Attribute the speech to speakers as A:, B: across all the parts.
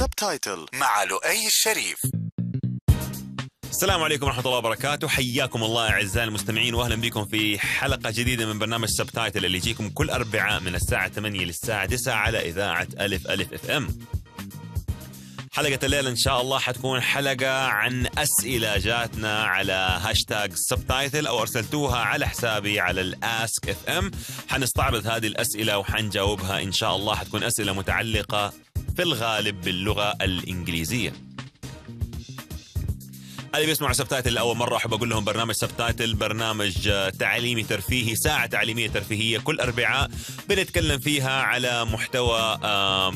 A: سبتايتل مع لؤي الشريف.
B: السلام عليكم ورحمة الله وبركاته. حياكم الله أعزائي المستمعين وأهلا بكم في حلقة جديدة من برنامج سبتايتل اللي يجيكم كل أربعاء من الساعة 8 للساعة 9 على إذاعة ألف ألف FM. حلقة الليلة إن شاء الله حتكون حلقة عن أسئلة جاتنا على هاشتاج سبتايتل أو أرسلتوها على حسابي على ال Ask FM. حنستعرض هذه الأسئلة وحنجاوبها إن شاء الله. حتكون أسئلة متعلقة في الغالب باللغة الإنجليزية. اللي بيسمعوا سبتايتل لأول مرة. أحب أقول لهم برنامج سبتايتل برنامج آه، تعليمي ترفيهي ساعة تعليمية ترفيهية كل أربعاء بنتكلم فيها على محتوى آه،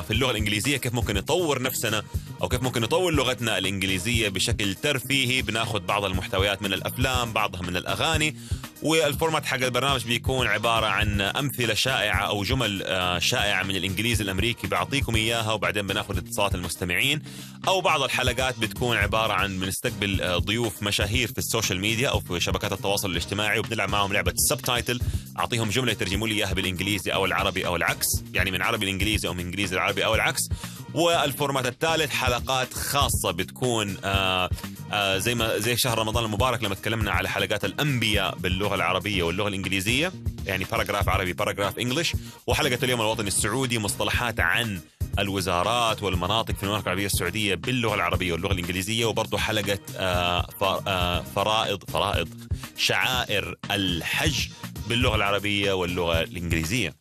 B: في اللغة الإنجليزية كيف ممكن نطور نفسنا أو كيف ممكن نطور لغتنا الإنجليزية بشكل ترفيهي. بناخذ بعض المحتويات من الأفلام بعضها من الأغاني وال format حق البرنامج بيكون عبارة عن أمثلة شائعة أو جمل آه، شائعة من الإنجليزي الأمريكي. بعطيكم إياها وبعدين بناخذ اتصالات المستمعين. أو بعض الحلقات بتكون عبارة عن بنستقبل آه، ضيوف مشاهير في السوشيال ميديا أو في شبكات التواصل الاجتماعي وبنلعب معهم لعبة السبتايتل أعطيهم جملة يترجموا لي إياها بالإنجليزي أو العربي أو العكس يعني من عربي الإنجليزي أو من إنجليزي العربي أو العكس. وال format الثالث حلقات خاصة بتكون آه آه زي ما زي شهر رمضان المبارك لما تكلمنا على حلقات الأنبياء باللغة العربية واللغة الإنجليزية يعني paragraph عربي paragraph English وحلقة اليوم الوطني السعودي مصطلحات عن الوزارات والمناطق في المملكة العربية السعودية باللغة العربية واللغة الإنجليزية. وبرضه حلقة آه فرائض فرائض شعائر الحج باللغة العربية واللغة الإنجليزية.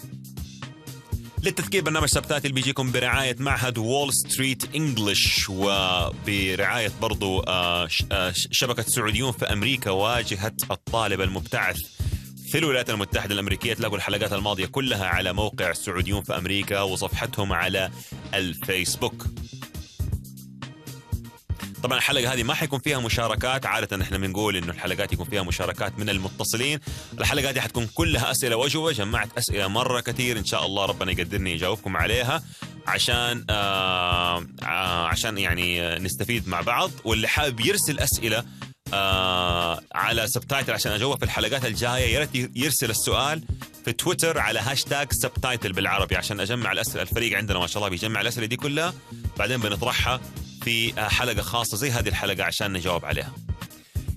B: للتذكير برنامج سبتايتل اللي بيجيكم برعاية معهد Wall Street English وبرعاية برضو آه، آه، شبكة سعوديون في أمريكا واجهة الطالب المبتعث في الولايات المتحدة الأمريكية. تلاقوا الحلقات الماضية كلها على موقع سعوديون في أمريكا وصفحتهم على الفيسبوك. طبعا الحلقة هذه ما حيكون فيها مشاركات عادة إحنا بنقول إنه الحلقات يكون فيها مشاركات من المتصلين. الحلقة هذه حتكون كلها أسئلة وأجوبة جمعت أسئلة مرة كثير إن شاء الله ربنا يقدرني يجاوبكم عليها عشان آه آه عشان يعني نستفيد مع بعض. واللي حابب يرسل أسئلة آه على سبتايتل عشان أجاوب في الحلقات الجاية يا ريت يرسل السؤال في تويتر على هاشتاج سبتايتل بالعربي عشان أجمع الأسئلة. الفريق عندنا ما شاء الله بيجمع الأسئلة دي كلها بعدين بنطرحها في حلقة خاصة زي هذه الحلقة عشان نجاوب عليها.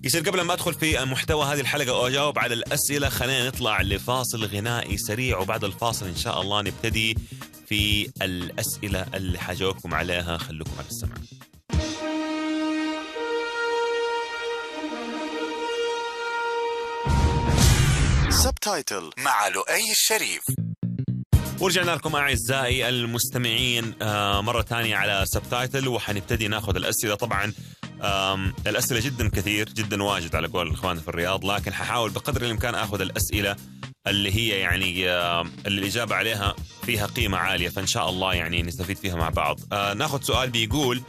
B: يصير قبل ما أدخل في محتوى هذه الحلقة واجاوب على الأسئلة خلينا نطلع لفاصل غنائي سريع وبعد الفاصل إن شاء الله نبتدي في الأسئلة اللي حجاوبكم عليها خليكم على السمع.
A: سبتايتل مع لؤي الشريف
B: ورجعنا لكم أعزائي المستمعين آه، مرة ثانية على سبتايتل وحنبتدي ناخذ الأسئلة. طبعا الأسئلة جدا كثير جدا واجد على قول إخواننا في الرياض لكن ححاول بقدر الإمكان آخذ الأسئلة اللي هي يعني اللي الإجابة عليها فيها قيمة عالية فإن شاء الله يعني نستفيد فيها مع بعض. آه، ناخذ سؤال بيقول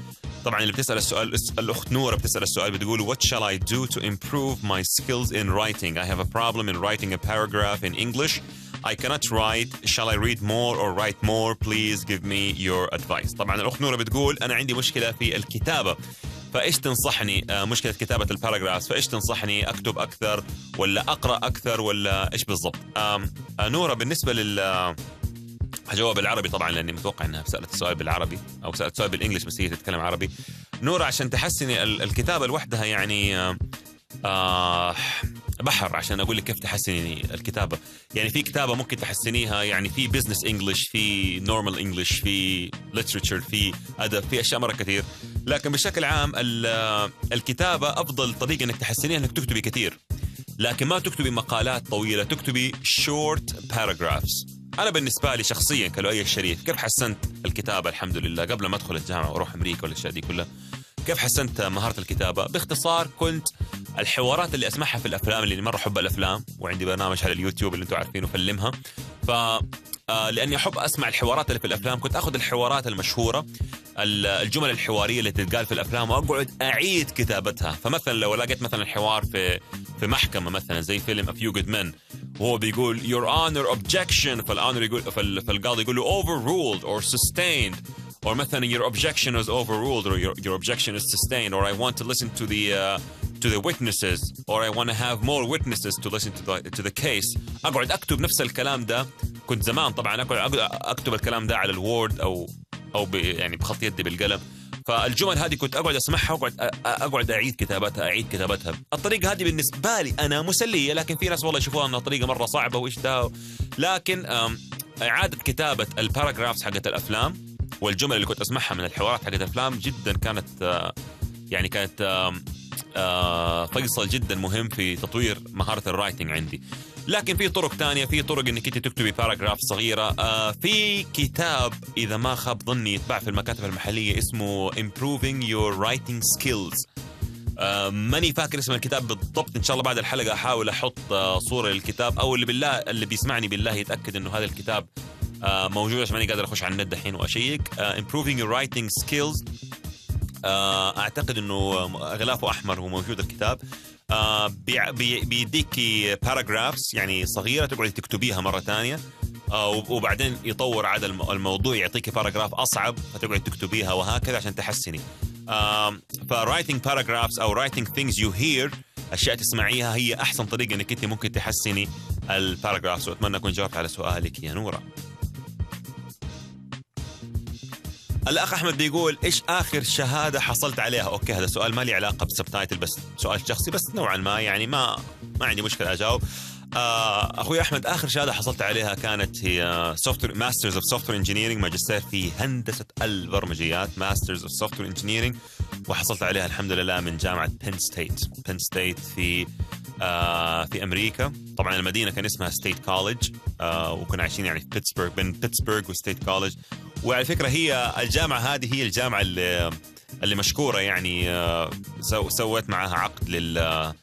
B: طبعا اللي بتسأل السؤال الأخت نورة بتسأل السؤال بتقول what shall I do to improve my skills in writing? I have a problem in writing a paragraph in English. I cannot write. Shall I read more or write more? Please give me your advice. طبعا الأخت نورة بتقول أنا عندي مشكلة في الكتابة. فإيش تنصحني؟ آه، مشكلة كتابة الباراجراف فإيش تنصحني؟ أكتب أكثر ولا أقرأ أكثر ولا إيش بالضبط؟ آه، نورة بالنسبة لل آه، هجاوب بالعربي طبعا لأني متوقع إنها سألت السؤال بالعربي أو سألت السؤال بالانجلش بس هي تتكلم عربي. نورة عشان تحسني ال- الكتابة لوحدها يعني بحر عشان أقول لك كيف تحسني الكتابة. يعني في كتابة ممكن تحسنيها يعني في business English في normal English في literature في أدب في أشياء مرة كثير. لكن بشكل عام ال- الكتابة أفضل طريقة إنك تحسنيها إنك تكتبي كثير. لكن ما تكتبي مقالات طويلة تكتبي short paragraphs أنا بالنسبة لي شخصيا كلؤي الشريف كيف حسنت الكتابة؟ الحمد لله. قبل ما أدخل الجامعة وأروح أمريكا والاشياء دي كلها كيف حسنت مهارة الكتابة؟ باختصار كنت الحوارات اللي أسمعها في الأفلام اللي مرة أحب الأفلام وعندي برنامج على اليوتيوب اللي أنتم عارفينه فلمها. ف آه، لأني أحب أسمع الحوارات اللي في الأفلام. كنت آخذ الحوارات المشهورة ال- الجمل الحوارية اللي تتقال في الأفلام وأقعد أعيد كتابتها. فمثلا لو لقيت مثلا حوار في في محكمة مثلا زي فيلم A Few Good Men وهو بيقول your honor objection فالآنر يقول فال- فالقاضي يقول له overruled or sustained. or مثلا your objection is overruled or your, your objection is sustained or I want to listen to the uh, to the witnesses or I want to have more witnesses to listen to the to the case. أقعد أكتب نفس الكلام ده. كنت زمان طبعا أقعد أكتب الكلام ده على الوورد أو أو يعني بخط يدي بالقلم. فالجمل هذه كنت أقعد أسمعها وأقعد أقعد أعيد كتابتها أعيد كتابتها. الطريقة هذه بالنسبة لي أنا مسلية لكن في ناس والله يشوفوها إنها طريقة مرة صعبة وإيش ده. لكن إعادة كتابة ال paragraphs حقت الأفلام والجمل اللي كنت أسمعها من الحوارات حقت الأفلام جدا كانت آه، يعني كانت فيصل جدا مهم في تطوير مهارة ال writing عندي. لكن في طرق تانية في طرق إنك أنت تكتبي paragraph صغيرة. آه، في كتاب إذا ما خاب ظني يتباع في المكاتب المحلية اسمه improving your writing skills. آه، ماني فاكر اسم الكتاب بالضبط. إن شاء الله بعد الحلقة أحاول أحط آه، صورة للكتاب. أو اللي بالله اللي بيسمعني بالله يتأكد إنه هذا الكتاب آه، موجود عشان ماني قادر أخش على النت دحين وأشيك. آه، improving your writing skills. آه، أعتقد إنه غلافه أحمر هو موجود الكتاب. آه، بيع- بي- بيديك paragraphs يعني صغيرة تقعدي تكتبيها مرة ثانية وبعدين يطور عاد الم- الموضوع يعطيك paragraph أصعب فتقعد تكتبيها وهكذا عشان تحسني. ف writing paragraphs أو writing things you hear أشياء تسمعيها هي أحسن طريقة إنك أنت ممكن تحسني ال paragraphs وأتمنى أكون جاوبت على سؤالك يا نورة. الأخ أحمد بيقول إيش آخر شهادة حصلت عليها؟ okay هذا سؤال ما له علاقة بسبتايتل بس سؤال شخصي بس نوعا ما يعني ما ما عندي مشكلة أجاوب. آه أخوي أحمد آخر شهادة حصلت عليها كانت هي soft masters of software engineering ماجستير في هندسة البرمجيات masters of software engineering وحصلت عليها الحمد لله من جامعة Penn State Penn State في آه في أمريكا. طبعا المدينة كان اسمها State College آه وكنا عايشين يعني في بيتسبرغ بين بيتسبرغ و State College وعلى فكرة هي الجامعة هذه هي الجامعة اللي اللي مشكوره يعني آه، so سويت معها عقد لل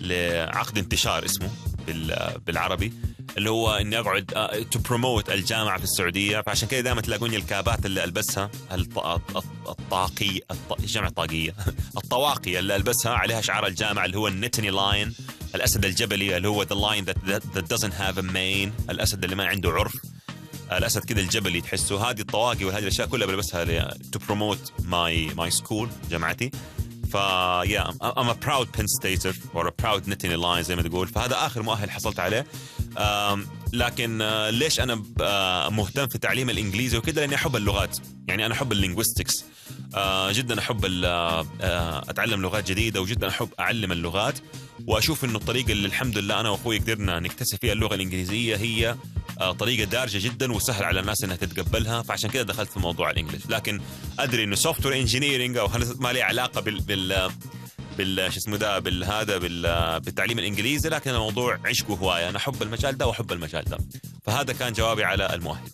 B: لعقد انتشار اسمه بال- بالعربي اللي هو إني أقعد to promote الجامعة في السعودية. فعشان كذا دائما تلاقوني ال caps ات اللي ألبسها الط- الط- الطاقي الط- الجامعة الطاقية الطواقي اللي ألبسها عليها شعار الجامعة اللي هو ال Nittany Lion الأسد الجبلي اللي هو ذا lion that doesn't have a mane. الأسد اللي ما عنده عرف. الأسد كذا الجبلي تحسه. هذه الطواقي وهذه الأشياء كلها بلبسها to promote my my school جامعتي. ف I am a proud Penn Stater or a proud Nittany Lion زي ما تقول. فهذا آخر مؤهل حصلت عليه. لكن آه، ليش أنا آه، مهتم في تعليم الإنجليزي وكذا لأني أحب اللغات. يعني أنا أحب ال linguistics. جدا أحب آه، آه، أتعلم لغات جديدة وجدا أحب أعلم اللغات. وأشوف إنه الطريقة اللي الحمد لله أنا وأخوي قدرنا نكتسب فيها اللغة الإنجليزية هي آه، طريقة دارجة جدا وسهل على الناس إنها تتقبلها فعشان كذا دخلت في موضوع ال English. لكن أدري إنه software engineering أو ما لي علاقة بال بال بال شو اسمه ده بالهذا بال بالتعليم الإنجليزي لكن الموضوع عشق وهواية. أنا أحب المجال ده وأحب المجال ده. فهذا كان جوابي على المؤهل.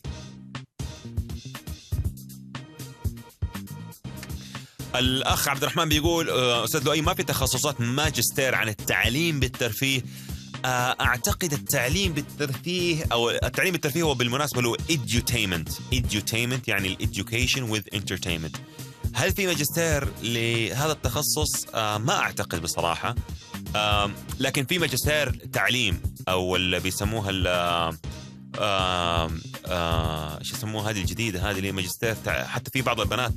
B: الأخ عبد الرحمن بيقول آه، أستاذ لؤي ما في تخصصات ماجستير عن التعليم بالترفيه. آه، أعتقد التعليم بالترفيه أو التعليم بالترفيه هو بالمناسبة له edutainment. Edutainment يعني الايديوكيشن with entertainment. هل في ماجستير لهذا التخصص؟ آه، ما أعتقد بصراحة. لكن في ماجستير تعليم أو اللي بيسموها إيش يسموها هذه الجديدة هذه اللي ماجستير حتى في بعض البنات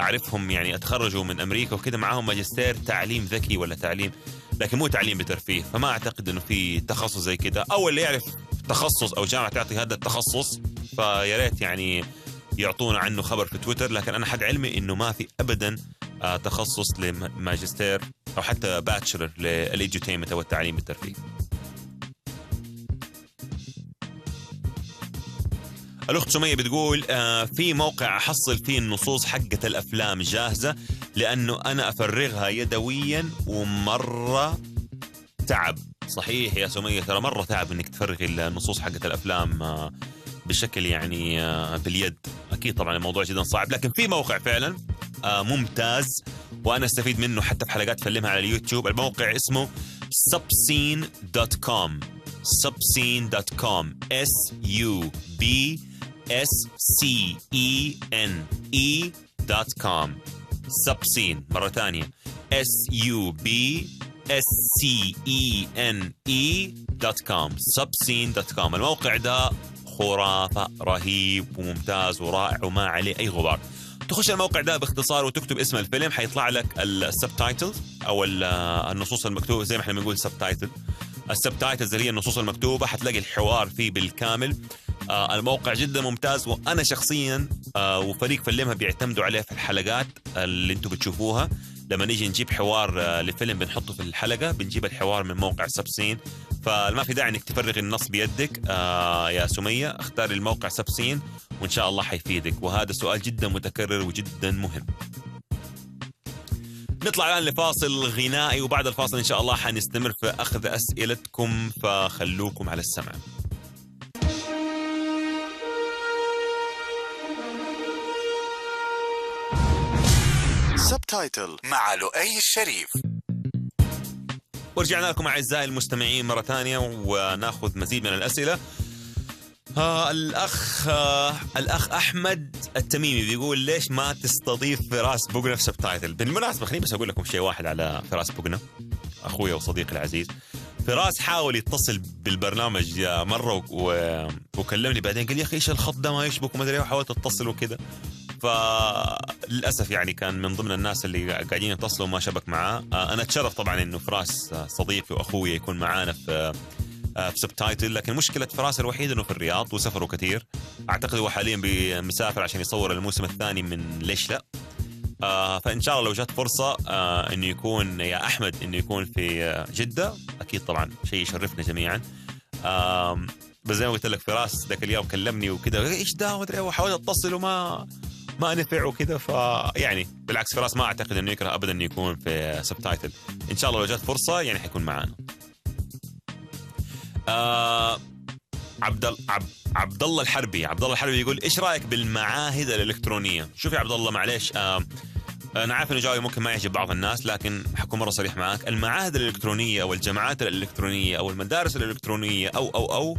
B: أعرفهم يعني أتخرجوا من أمريكا وكذا معاهم ماجستير تعليم ذكي ولا تعليم لكن مو تعليم بترفيه فما أعتقد إنه في تخصص زي كذا أو اللي يعرف تخصص أو جامعة تعطي هذا التخصص فيا ريت يعني يعطونا عنه خبر في تويتر. لكن أنا حد علمي إنه ما في ابدا آه، تخصص لماجستير أو حتى bachelor لل edutainment أو التعليم بالترفيه الأخت سمية بتقول آه في موقع أحصل فيه النصوص حقة الأفلام جاهزة لأنه أنا أفرغها يدويا ومرة تعب. صحيح يا سمية ترى مرة تعب إنك تفرغي النصوص حقة الأفلام آه بشكل يعني آه باليد. أكيد طبعا الموضوع جدا صعب لكن في موقع فعلا آه ممتاز وأنا أستفيد منه حتى في حلقات فلمها على اليوتيوب. الموقع اسمه subscene.com subscene.com s u b s c e n e dot com. Subscene مرة ثانية. S u b s c e n e dot com. Subscene.com الموقع ده خرافة رهيب وممتاز ورائع وما عليه أي غبار. تخش الموقع ده باختصار وتكتب اسم الفيلم حيطلع لك السبتايتلز أو ال- النصوص المكتوبة زي ما إحنا بنقول subtitle ال subtitles اللي هي النصوص المكتوبة حتلاقي الحوار فيه بالكامل. آه الموقع جدا ممتاز وأنا شخصيا آه وفريق فلمها بيعتمدوا عليه في الحلقات اللي أنتم بتشوفوها. لما نيجي نجيب حوار آه لفيلم بنحطه في الحلقة بنجيب الحوار من موقع Subscene. فما في داعي إنك تفرغ النص بيدك آه يا سمية اختاري الموقع Subscene وإن شاء الله حيفيدك. وهذا سؤال جدا متكرر وجدا مهم. نطلع الآن لفاصل غنائي وبعد الفاصل إن شاء الله حنستمر في أخذ أسئلتكم فخلوكم على السمع.
A: سبتايتل مع لؤي الشريف.
B: ورجعنا لكم أعزائي المستمعين مرة ثانية وناخذ مزيد من الأسئلة. آه الأخ آه الأخ أحمد التميمي بيقول ليش ما تستضيف فراس بوغنا في سبتايتل بالمناسبة خليني بس أقول لكم شيء واحد على فراس بوغنا أخوي وصديقي العزيز. فراس حاول يتصل بالبرنامج مرة و... وكلمني بعدين قال يا أخي إيش الخط ده؟ ما يشبك وما أدري وحاولت اتصل وكذا فللأسف يعني كان من ضمن الناس اللي قاعدين يتصلوا ما شبك معاه. آه، أنا أتشرف طبعا إنه فراس صديقي وأخوي يكون معانا في آه، في سبتايتل لكن مشكلة فراس الوحيد إنه في الرياض وسفره كثير. أعتقد هو حاليا مسافر عشان يصور الموسم الثاني من ليش لا آه فإن شاء الله لو جات فرصة آه إنه يكون يا أحمد إنه يكون في آه، جدة. أكيد طبعا شيء يشرفنا جميعا. آه بس زي ما قلت لك فراس ذاك اليوم كلمني وكذا إيش ده؟ ومدري وحاولت أتصل وما ما نفع وكذا فيعني بالعكس فراس ما أعتقد إنه يكره ابدا إنه يكون في سبتايتل إن شاء الله لو جات فرصة يعني حيكون معانا. آه عبد عبد عبد الله الحربي. عبد الله الحربي يقول إيش رأيك بالمعاهد الإلكترونية؟ شوف يا عبد الله معليش آه أنا عارف إنه جوابي ممكن ما يعجب بعض الناس لكن حكون مرة صريح معاك. المعاهد الإلكترونية أو الجامعات الإلكترونية أو المدارس الإلكترونية أو أو أو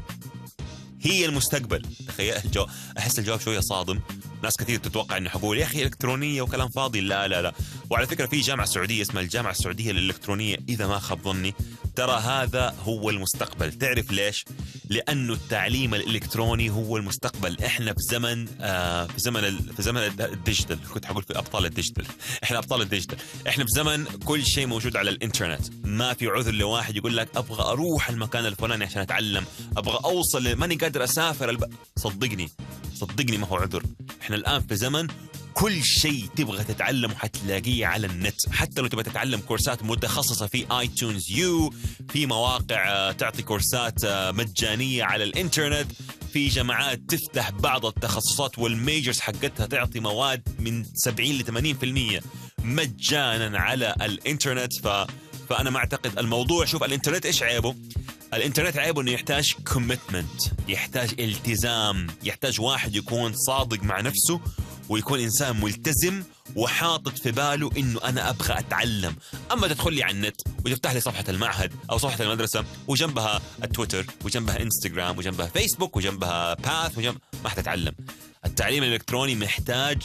B: هي المستقبل. تخيل الجو... أحس الجواب شوية صادم. ناس كثير تتوقع إنه حقول يا أخي إلكترونية وكلام فاضي. لا لا لا. وعلى فكرة في جامعة سعودية اسمها الجامعة السعودية الالكترونيه إذا ما خاب ظني. ترى هذا هو المستقبل. تعرف ليش؟ لأنه التعليم الإلكتروني هو المستقبل. إحنا في زمن آه في زمن. في زمن ال digital. كنت حقول في أبطال ال digital. إحنا أبطال ال digital. إحنا في زمن كل شيء موجود على الإنترنت. ما في عذر لواحد يقول لك أبغى أروح المكان الفلاني عشان أتعلم. أبغى أوصل ماني قادر أسافر. الب... صدقني صدقني ما هو عذر. إحنا الآن في زمن كل شيء تبغى تتعلمه حتلاقيه على النت حتى لو تبغى تتعلم كورسات متخصصة في iTunes U في مواقع آه، تعطي كورسات آه، مجانية على الإنترنت في جامعات تفتح بعض التخصصات وال majors حقتها تعطي مواد من 70 ل 80% مجانا على الإنترنت ف فأنا ما أعتقد الموضوع شوف الإنترنت إيش عيبه؟ الإنترنت عيبه إنه يحتاج commitment يحتاج التزام يحتاج واحد يكون صادق مع نفسه ويكون إنسان ملتزم وحاطط في باله إنه أنا أبغى أتعلم. أما تدخل لي على النت وتفتح لي صفحة المعهد أو صفحة المدرسة وجنبها التويتر وجنبها إنستغرام وجنبها فيسبوك وجنبها Path وجنب ما حتتعلم التعليم الإلكتروني محتاج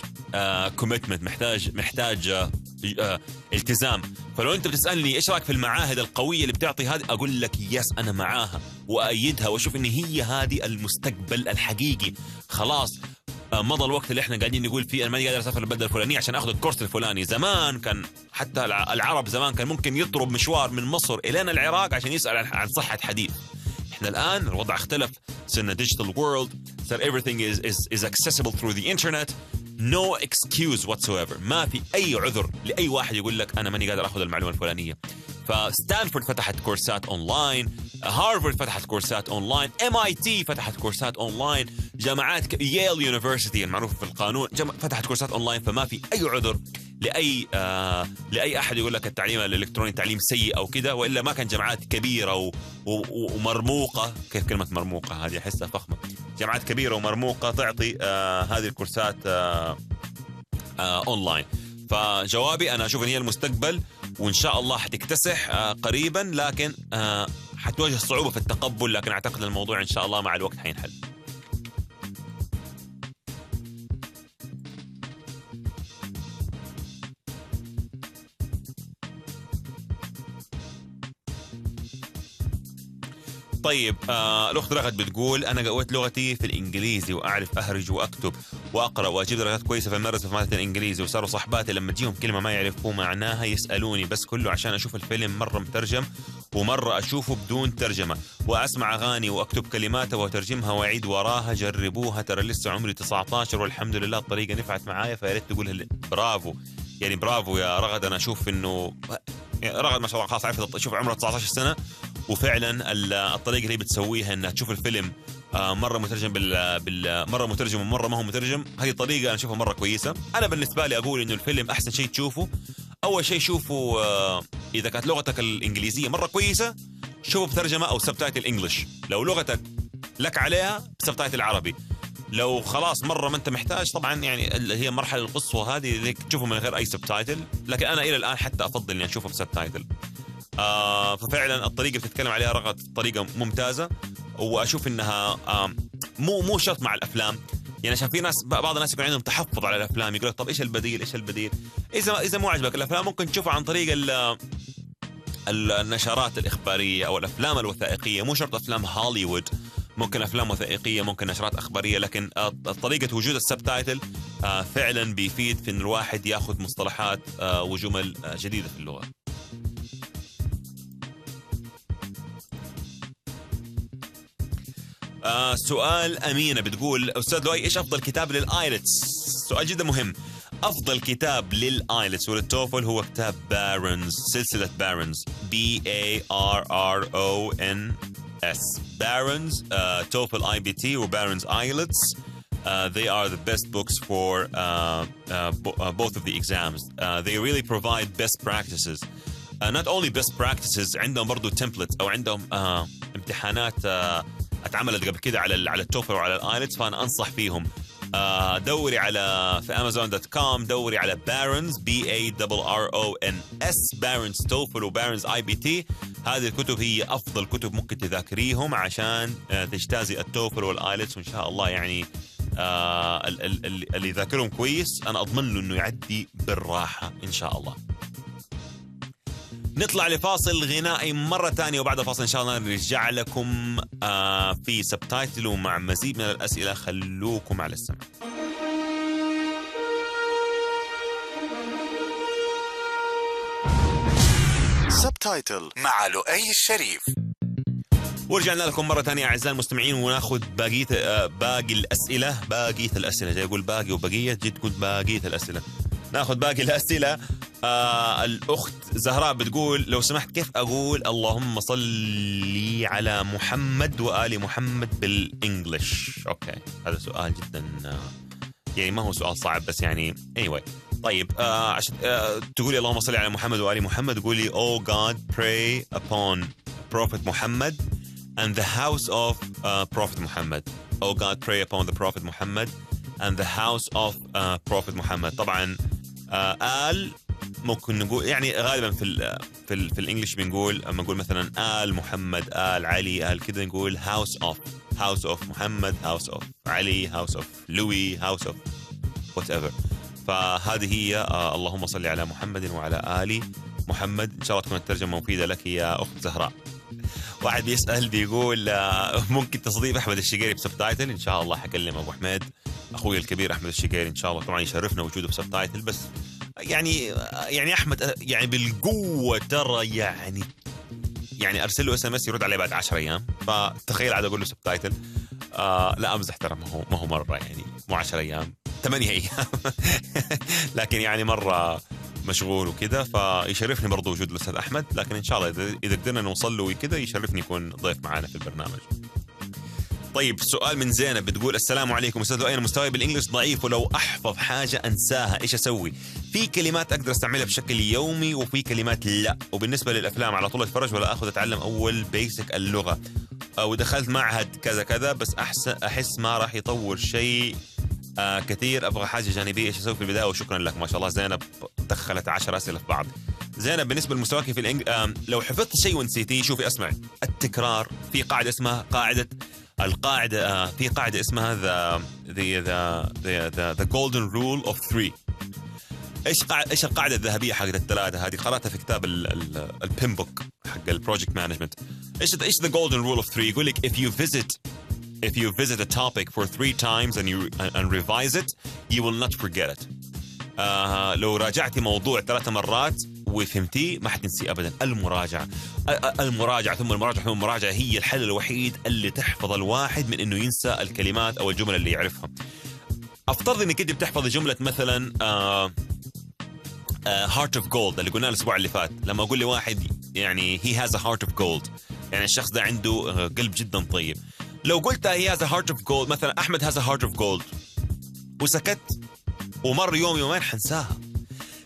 B: commitment uh, محتاج محتاج uh, uh, التزام. فلو أنت بتسألني إيش رأيك في المعاهد القوية اللي بتعطي هذه أقول لك yes أنا معاها. وايدها وأشوف إن هي هذه المستقبل الحقيقي. خلاص آه، مضى الوقت اللي إحنا قاعدين نقول فيه أنا ماني قادر أسافر البلده الفلانية عشان آخذ الكورس الفلاني. زمان كان حتى العرب زمان كان ممكن يضرب مشوار من مصر الين العراق عشان يسأل عن صحة حديث. إحنا الآن الوضع اختلف. صرنا digital world صار everything is is is accessible through the internet. No excuse whatsoever. ما في أي عذر لأي واحد يقول لك أنا ماني قادر آخذ المعلومة الفلانية. فستانفورد فتحت كورسات اونلاين هارفارد فتحت كورسات online. MIT فتحت كورسات أونلاين. جامعات Yale University المعروفة في القانون. فتحت كورسات أونلاين فما في أي عذر لأي آه لأي أحد يقول لك التعليم الإلكتروني تعليم سيء أو كذا وإلا ما كان جامعات كبيرة و... و... ومرموقة. كيف كلمة مرموقة؟ هذه أحسها فخمة. جامعات كبيرة ومرموقة تعطي آه هذه الكورسات آه آه أونلاين. فجوابي أنا أشوف إن هي المستقبل وإن شاء الله حتكتسح آه قريبا لكن آه حتواجه صعوبة في التقبل لكن أعتقد الموضوع إن شاء الله مع الوقت حينحل. طيب آه الأخت رغد بتقول أنا قويت لغتي في الإنجليزي وأعرف أهرج وأكتب وأقرأ وأجيب درجات كويسة في المدرسة في مادة الإنجليزي. وصاروا صحباتي لما تجيهم كلمة ما يعرفوا معناها يسألوني بس كله عشان أشوف الفيلم مرة مترجم ومرة أشوفه بدون ترجمة. وأسمع أغاني وأكتب كلماتها وأترجمها وأعيد وراها. جربوها ترى لسه عمري 19 والحمد لله الطريقة نفعت معايا فيا ريت تقولها. برافو. يعني برافو يا رغد أنا أشوف إنه رغد ما شاء الله خلاص عرفت شوف عمرها 19 سنة. وفعلا ال- الطريقة اللي بتسويها إنها تشوف الفيلم آه، مرة مترجم بال, بال مرة مترجم ومرة ما هو مترجم. هذه طريقة أنا أشوفها مرة كويسة. أنا بالنسبة لي أقول إنه الفيلم أحسن شيء تشوفه. أول شيء شوفوا آه، إذا كانت لغتك الإنجليزية مرة كويسة شوفوا بترجمة أو subtitle English لو لغتك لك عليها ب subtitle عربي. لو خلاص مرة ما أنت محتاج طبعا يعني اللي هي المرحله القصوى هذه تشوفه من غير أي subtitle لكن أنا إلى الآن حتى أفضل إني اشوفه بسبتايتل آه ففعلا الطريقة اللي بتتكلم عليها رغد طريقة ممتازة وأشوف إنها مو مو شرط مع الأفلام. يعني عشان في ناس بعض الناس يكون عندهم تحفظ على الأفلام يقول لك طب إيش البديل إيش البديل؟ إذا إذا مو عجبك الأفلام ممكن تشوفها عن طريق ال- ال- النشرات الإخبارية أو الأفلام الوثائقية. مو شرط أفلام هوليوود ممكن أفلام وثائقية ممكن نشرات إخبارية لكن آه، طريقة وجود ال subtitle آه، فعلا بيفيد في إن الواحد ياخذ مصطلحات وجمل جديدة في اللغة. آه سؤال أمينة بتقول أستاذ لؤي إيش أفضل كتاب لل IELTS؟ سؤال جدا مهم. أفضل كتاب لل IELTS ولل TOEFL هو كتاب Barron's سلسلة Barron's B A R R O N S. Barron's TOEFL iBT و Barron's IELTS Uh, they are the best books for uh, uh, bo- uh, both of the exams. They really provide best practices. Not only best practices عندهم برضو templates أو عندهم امتحانات اتعملت قبل كده على على ال TOEFL وعلى ال IELTS فأنا أنصح فيهم. آه، دوري على في Amazon dot com دوري على Barron's B A double R O N S Barron's TOEFL و Barron's iBT هذه الكتب هي أفضل كتب ممكن تذاكريهم عشان آه، تجتازي ال TOEFL وال IELTS وإن شاء الله يعني آه ال- ال- ال- اللي يذاكرهم كويس أنا أضمن له إنه يعدي بالراحة إن شاء الله. نطلع لفاصل غنائي مرة ثانية وبعد الفاصل إن شاء الله نرجع لكم آه في subtitle ومع مزيد من الأسئلة. خلوكم على السمع.
A: Subtitle مع لؤي الشريف.
B: ورجعنا لكم مرة ثانية أعزائي المستمعين وناخذ باقية آه، باقي الأسئلة باقية الأسئلة. جاي أقول باقي وبقية جيت تقول باقية الأسئلة. ناخذ باقي الأسئلة. آه الأخت زهراء بتقول لو سمحت كيف أقول اللهم صل على محمد وآل محمد بال English؟ okay هذا سؤال جدا آه يعني ما هو سؤال صعب بس يعني anyway. طيب آه عشان آه تقولي اللهم صل على محمد وآل محمد تقولي Oh God pray upon Prophet Muhammad and the house of uh, Prophet Muhammad. Oh God pray upon the Prophet Muhammad and the house of uh, Prophet Muhammad. طبعا آل ممكن نقول يعني غالبا في ال في ال في الإنجليش بنقول لما نقول مثلا آل محمد آل علي آل كذا نقول house of house of محمد house of علي house of لوي house of whatever. فهذه هي آه اللهم صل على محمد وعلى آل محمد. إن شاء الله تكون الترجمة مفيدة لك يا أخت زهراء. واحد بيسأل بيقول آه، ممكن تستضيف أحمد الشقيري ب subtitle؟ إن شاء الله حكلم أبو حميد أخوي الكبير أحمد الشقيري إن شاء الله طبعا يشرفنا وجوده ب subtitle بس يعني يعني أحمد آه، يعني بالقوة ترى يعني يعني أرسل له SMS يرد عليه بعد 10 أيام. فتخيل عاد أقول له subtitle آه لا أمزح ترى ما هو ما هو مرة يعني مو 10 أيام 8 أيام. لكن يعني مرة مشغول وكذا فيشرفني برضو وجود الأستاذ أحمد. لكن إن شاء الله إذا قدرنا نوصل له وكذا يشرفني يكون ضيف معنا في البرنامج. طيب سؤال من زينب بتقول السلام عليكم أستاذ أنا مستواي بالانجلش ضعيف؟ ولو أحفظ حاجة أنساها إيش أسوي؟ في كلمات أقدر أستعملها بشكل يومي وفي كلمات لا. وبالنسبة للأفلام على طول أتفرج ولا أخذ أتعلم أول بيسك اللغة؟ ودخلت معهد كذا كذا بس احس أحس ما راح يطور شيء آه كثير. أبغى حاجة جانبية إيش أسوي في البداية؟ وشكرا لك. ما شاء الله زينب دخلت 10 أسئلة في بعض. زينب بالنسبة لمستواك في الإنج... آم، لو حفظت شيء ونسيتيه شوفي أسمع. التكرار في قاعدة اسمها قاعدة القاعدة آه، في قاعدة اسمها the the the the golden rule of 3 إيش إيش القاعدة الذهبية حقت الثلاثة هذه؟ قرأتها في كتاب ال PMBOK حق ال project management إيش إيش the golden rule of 3 يقول لك if you visit if you visit a topic for three times and you and revise it you will not forget it. آه لو راجعتي موضوع ثلاث مرات وفهمتيه ما حتنسيه ابدا. المراجعة. المراجعة ثم المراجعة ثم المراجعة هي الحل الوحيد اللي تحفظ الواحد من إنه ينسى الكلمات أو الجمل اللي يعرفها. أفترض إنك أنت بتحفظي جملة مثلا heart of gold اللي قلناه الأسبوع اللي فات. لما أقول لواحد يعني he has a heart of gold يعني الشخص ده عنده آه، قلب جدا طيب. لو قلت he has a heart of gold مثلا أحمد has a heart of gold وسكت. ومر يوم يومين حنساها.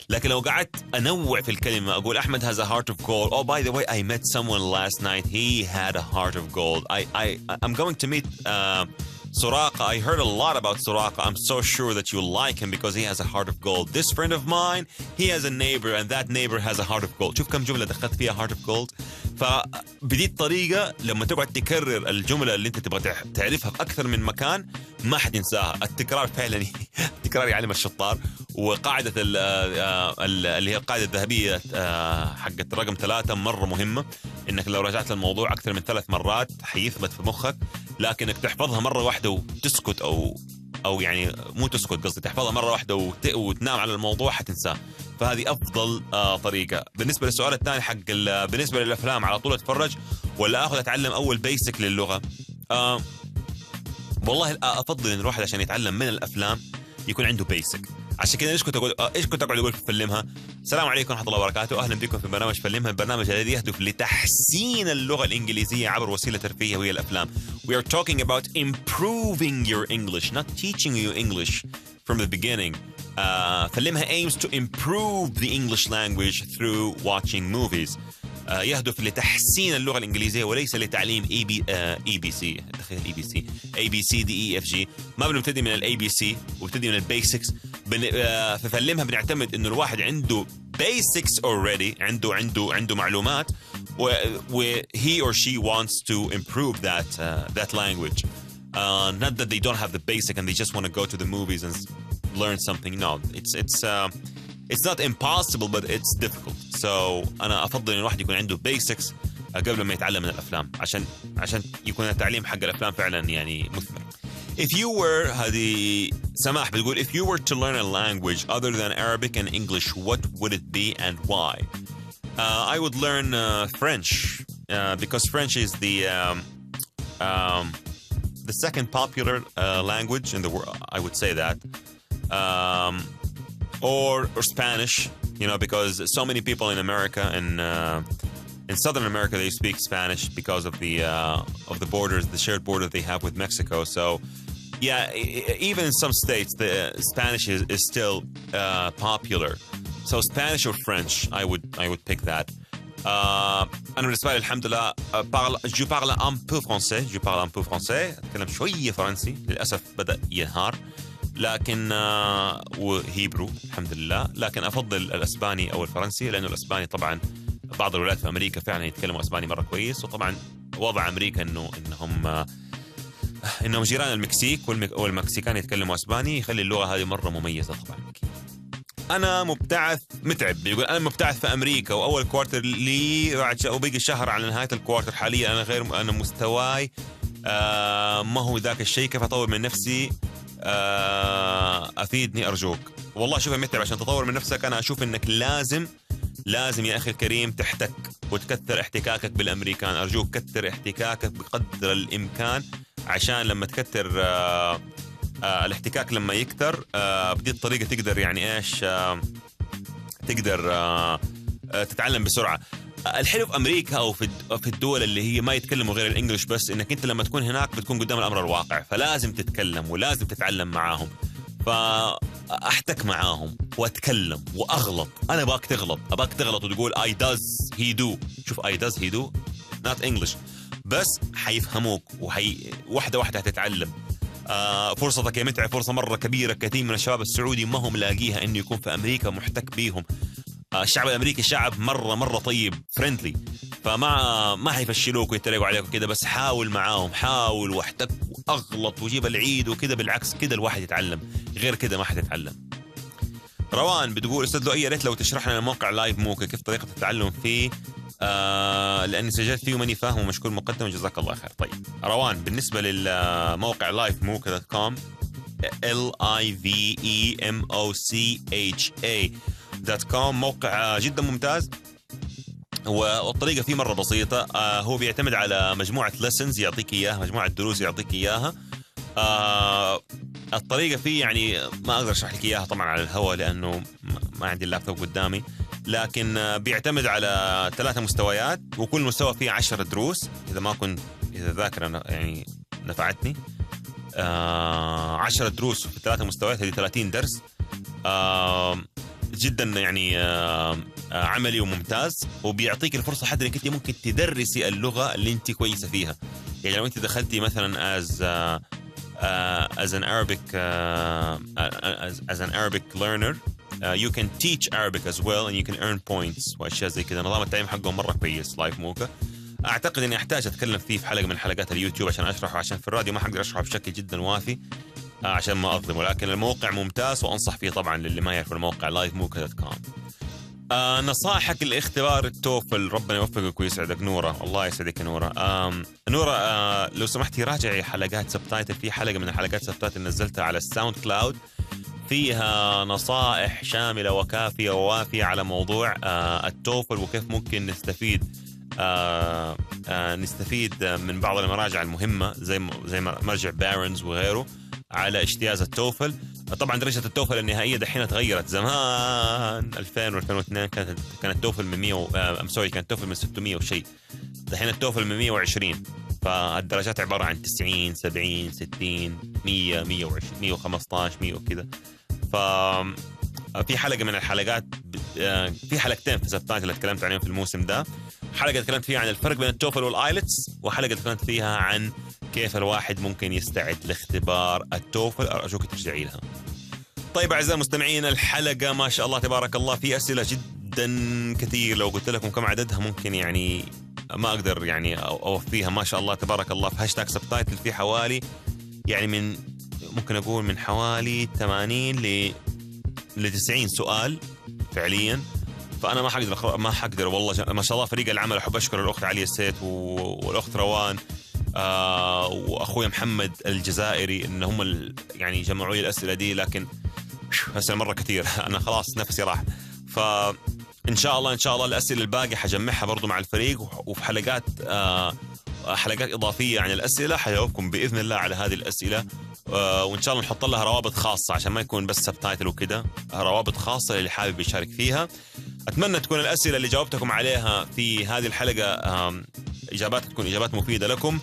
B: لكن لو قعدت انوع في الكلمه اقول احمد has a heart of gold oh by the way I met someone last night he had a heart of gold I I I'm going to meet uh, Soraka, I heard a lot about Soraka. I'm so sure that you'll like him because he has a heart of gold. This friend of mine, he has a neighbor and that neighbor has a heart of gold. شوف كم جملة دخلت فيها heart of gold. فبدي الطريقة لما تقعد تكرر الجملة اللي انت تبغى تعرفها في أكثر من مكان ما حتنساها. التكرار فعلا التكرار يعلم الشطار وقاعدة اللي هي القاعدة الذهبية آه، حقت رقم ثلاثة مرة مهمة. إنك لو رجعت للموضوع أكثر من ثلاث مرات حيثبت في مخك لكنك تحفظها مرة واحدة وتسكت أو أو يعني مو تسكت قصدي تحفظها مرة واحدة وت... وتنام على الموضوع حتنساه. فهذه أفضل آه طريقة. بالنسبة للسؤال الثاني حق ال... بالنسبة للأفلام على طول أتفرج ولا آخذ أتعلم أول بيسك للغة؟ آه والله أفضل إن الواحد عشان يتعلم من الأفلام يكون عنده بيسك عشان كذا إيش كنت أقول آه، إيش كنت أقعد أقول في فلمها السلام عليكم ورحمة الله وبركاته. أهلا بكم في برنامج فلمها البرنامج الذي يهدف لتحسين اللغة الإنجليزية عبر وسيلة ترفيهية وهي الأفلام. We are talking about improving your English not teaching you English from the beginning. uh, فلمها aims to improve the English language through watching movies. آه، يهدف لتحسين اللغة الإنجليزية وليس لتعليم A B A B C تخيل A B C A B C D E F G ما بنبتدي من ال A B C وبنبتدي من ال basics آه، ففلمها بنعتمد إنه الواحد عنده basics already عنده عنده عنده معلومات و he or she wants to improve that uh, that language. Uh, not that they don't have the basic and they just want to go to the movies and learn something. No it's it's uh, it's not impossible but it's difficult so انا افضل ان الواحد يكون عنده basics قبل ما يتعلم من الافلام عشان عشان يكون التعليم حق الافلام فعلا يعني مثمر If you were هذه سماح بتقول if you were to learn a language other than Arabic and English what would it be and why? Uh, I would learn uh, French uh, because French is the um, um, the second popular uh, language in the world. I would say that. Um, or or Spanish, you know, because so many people in America and uh, in Southern America they speak Spanish because of the uh, of the borders, the shared border they have with Mexico. So, yeah, even in some states, the Spanish is, is still uh, popular. So Spanish or French, I would I would pick that. Uh, أنا بالنسبة لي الحمد لله parle, je parle un peu français, je parle un peu français, أتكلم شوية فرنسي للأسف بدأ ينهار. لكن آه، و Hebrew الحمد لله. لكن أفضل الأسباني أو الفرنسي لأنه الأسباني طبعا بعض الولايات في أمريكا فعلا يتكلموا أسباني مرة كويس وطبعا وضع أمريكا إنه إنهم آه، إنهم جيران المكسيك والمكسيكان يتكلموا أسباني يخلي اللغة هذه مرة مميزة طبعا. أنا مبتعث متعب يقول أنا مبتعث في أمريكا وأول quarter لي بعد وبقي شهر على نهاية ال quarter حاليا أنا غير أنا مستواي آه ما هو ذاك الشيء كيف أطور من نفسي؟ افيدني أرجوك. والله شوف متعب عشان تطور من نفسك أنا أشوف إنك لازم لازم يا أخي الكريم تحتك وتكثر احتكاكك بالأمريكان. أرجوك كثر احتكاكك بقدر الإمكان عشان لما تكثر آه آه الاحتكاك لما يكثر آه بدي الطريقة تقدر يعني إيش آه تقدر آه آه تتعلم بسرعة. الحلو في أمريكا أو في في الدول اللي هي ما يتكلموا غير ال English بس إنك أنت لما تكون هناك بتكون قدام الأمر الواقع فلازم تتكلم ولازم تتعلم معاهم. فاحتك معاهم وأتكلم وأغلط. أنا ابغاك تغلط. ابغاك تغلط وتقول I does he do شوف I does he do not English بس حيفهموك وحي واحدة واحدة هتتعلم آه فرصتك يا متعب فرصة مرة كبيرة كثير من الشباب السعودي ما هم لاقيها إنه يكون في أمريكا محتك بيهم. الشعب الأمريكي شعب مرة مرة طيب friendly فما ما حيفشلوك ويتريقوا عليك وكذا بس حاول معاهم حاول واحتك واغلط وجيب العيد وكذا بالعكس كذا الواحد يتعلم. غير كذا ما حتتعلم. روان بتقول أستاذ لؤي يا ريت لو تشرح لنا موقع Livemocha كيف طريقة التعلم فيه؟ آه لاني سجلت فيه وماني فاهم ومشكور مقدم جزاك الله خير. طيب روان بالنسبة للموقع Livemocha dot com L I V E M O C H A dot com موقع جدا ممتاز. والطريقة فيه مرة بسيطة. آه هو بيعتمد على مجموعة lessons يعطيك إياها مجموعة دروس يعطيك إياها. آه الطريقة فيه يعني ما أقدر أشرح لك إياها طبعا على الهواء لأنه ما عندي اللابتوب قدامي. لكن آه بيعتمد على ثلاثة مستويات وكل مستوى فيه عشر دروس. إذا ما كنت إذا ذاكرة يعني نفعتني. آه عشرة دروس في ثلاثة مستويات هذه 30 درس. جدا يعني آه آه عملي وممتاز وبيعطيك الفرصة حتى إنك أنت ممكن تدرسي اللغة اللي أنت كويسة فيها. يعني لو أنت دخلتي مثلا as as an Arabic as, as an Arabic learner uh, you can teach as well and you can earn points وأشياء زي كذا. نظام التعليم حقه مرة كويس Livemocha أعتقد إني أحتاج أتكلم فيه في حلقة من حلقات اليوتيوب عشان أشرحه عشان في الراديو ما حقدر أشرحه بشكل جدا وافي. عشان ما أظلم. ولكن الموقع ممتاز وأنصح فيه طبعا للي ما يعرف الموقع Livemocha.com آه نصائحك لاختبار التوفل ربنا يوفقك ويسعدك. نورة الله يسعدك نورة. آه نورة آه لو سمحتي راجعي حلقات سبتايتل في حلقة من الحلقات سبتايتل نزلتها على ال SoundCloud. فيها نصائح شاملة وكافية ووافية على موضوع آه التوفل وكيف ممكن نستفيد آه آه نستفيد من بعض المراجع المهمة زي زي مرجع Barron's وغيره. على اجتياز التوفل. طبعا درجة التوفل النهائية دحين تغيرت. زمان 2000 و2002 كانت كانت التوفل من 100 I'm sorry كانت التوفل من 600 وشيء دحين التوفل من 120 فالدرجات عبارة عن 90 70 60 100 120 115 100 وكذا. ف في حلقة من الحلقات في حلقتين في سبتايتل اللي تكلمت عنهم في الموسم ده. حلقة تكلمت فيها عن الفرق بين التوفل والآيلتس وحلقة تكلمت فيها عن كيف الواحد ممكن يستعد لاختبار التوفل. ارجوك ترجعي لها. طيب أعزائي المستمعين الحلقة ما شاء الله تبارك الله في أسئلة جدا كثير. لو قلت لكم كم عددها ممكن يعني ما أقدر يعني أوفيها. ما شاء الله تبارك الله. في هاشتاج سبتايتل في حوالي يعني من ممكن أقول من حوالي 80 ل ل 90 سؤال فعليا. فأنا ما حقدر ما حقدر والله ما شاء الله فريق العمل أحب أشكر الأخت علي السيت والأخت روان آه وأخوي محمد الجزائري إن هم يعني جمعوا لي الأسئلة دي لكن اسئله مرة كثير. أنا خلاص نفسي راح. ف إن شاء الله إن شاء الله الأسئلة الباقية حجمعها برضو مع الفريق وفي حلقات آه حلقات إضافية عن الأسئلة حجاوبكم بإذن الله على هذه الأسئلة. آه وإن شاء الله نحط لها روابط خاصة عشان ما يكون بس سبتايتل وكذا روابط خاصة للي حابب يشارك فيها. أتمنى تكون الأسئلة اللي جاوبتكم عليها في هذه الحلقة إجابات تكون إجابات مفيدة لكم.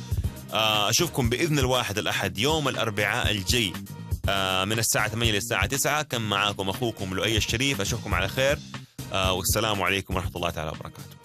B: أشوفكم بإذن الواحد الأحد يوم الأربعاء الجاي من الساعة 8 للساعه 9 كان معاكم أخوكم لؤي الشريف أشوفكم على خير. والسلام عليكم ورحمة الله تعالى وبركاته.